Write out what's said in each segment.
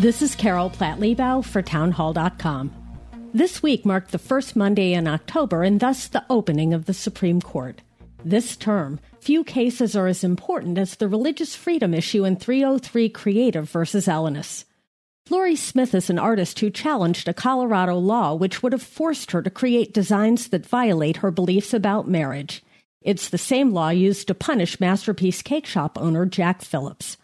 This is Carol Platt Liebau for Townhall.com. This week marked the first Monday in October and thus the opening of the Supreme Court. This term, few cases are as important as the religious freedom issue in 303 Creative versus Elenis. Lorie Smith is an artist who challenged a Colorado law which would have forced her to create designs that violate her beliefs about marriage. It's the same law used to punish Masterpiece Cakeshop owner Jack Phillips.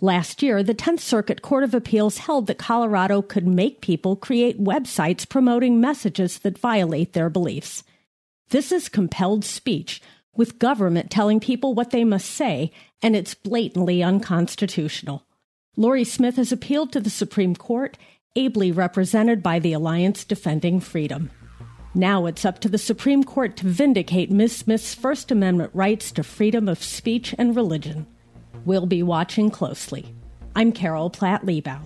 Last year, the 10th Circuit Court of Appeals held that Colorado could make people create websites promoting messages that violate their beliefs. This is compelled speech, with government telling people what they must say, and it's blatantly unconstitutional. Lorie Smith has appealed to the Supreme Court, ably represented by the Alliance Defending Freedom. Now it's up to the Supreme Court to vindicate Ms. Smith's First Amendment rights to freedom of speech and religion. We'll be watching closely. I'm Carol Platt Liebau.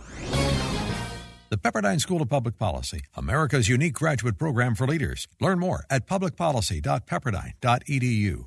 The Pepperdine School of Public Policy, America's unique graduate program for leaders. Learn more at publicpolicy.pepperdine.edu.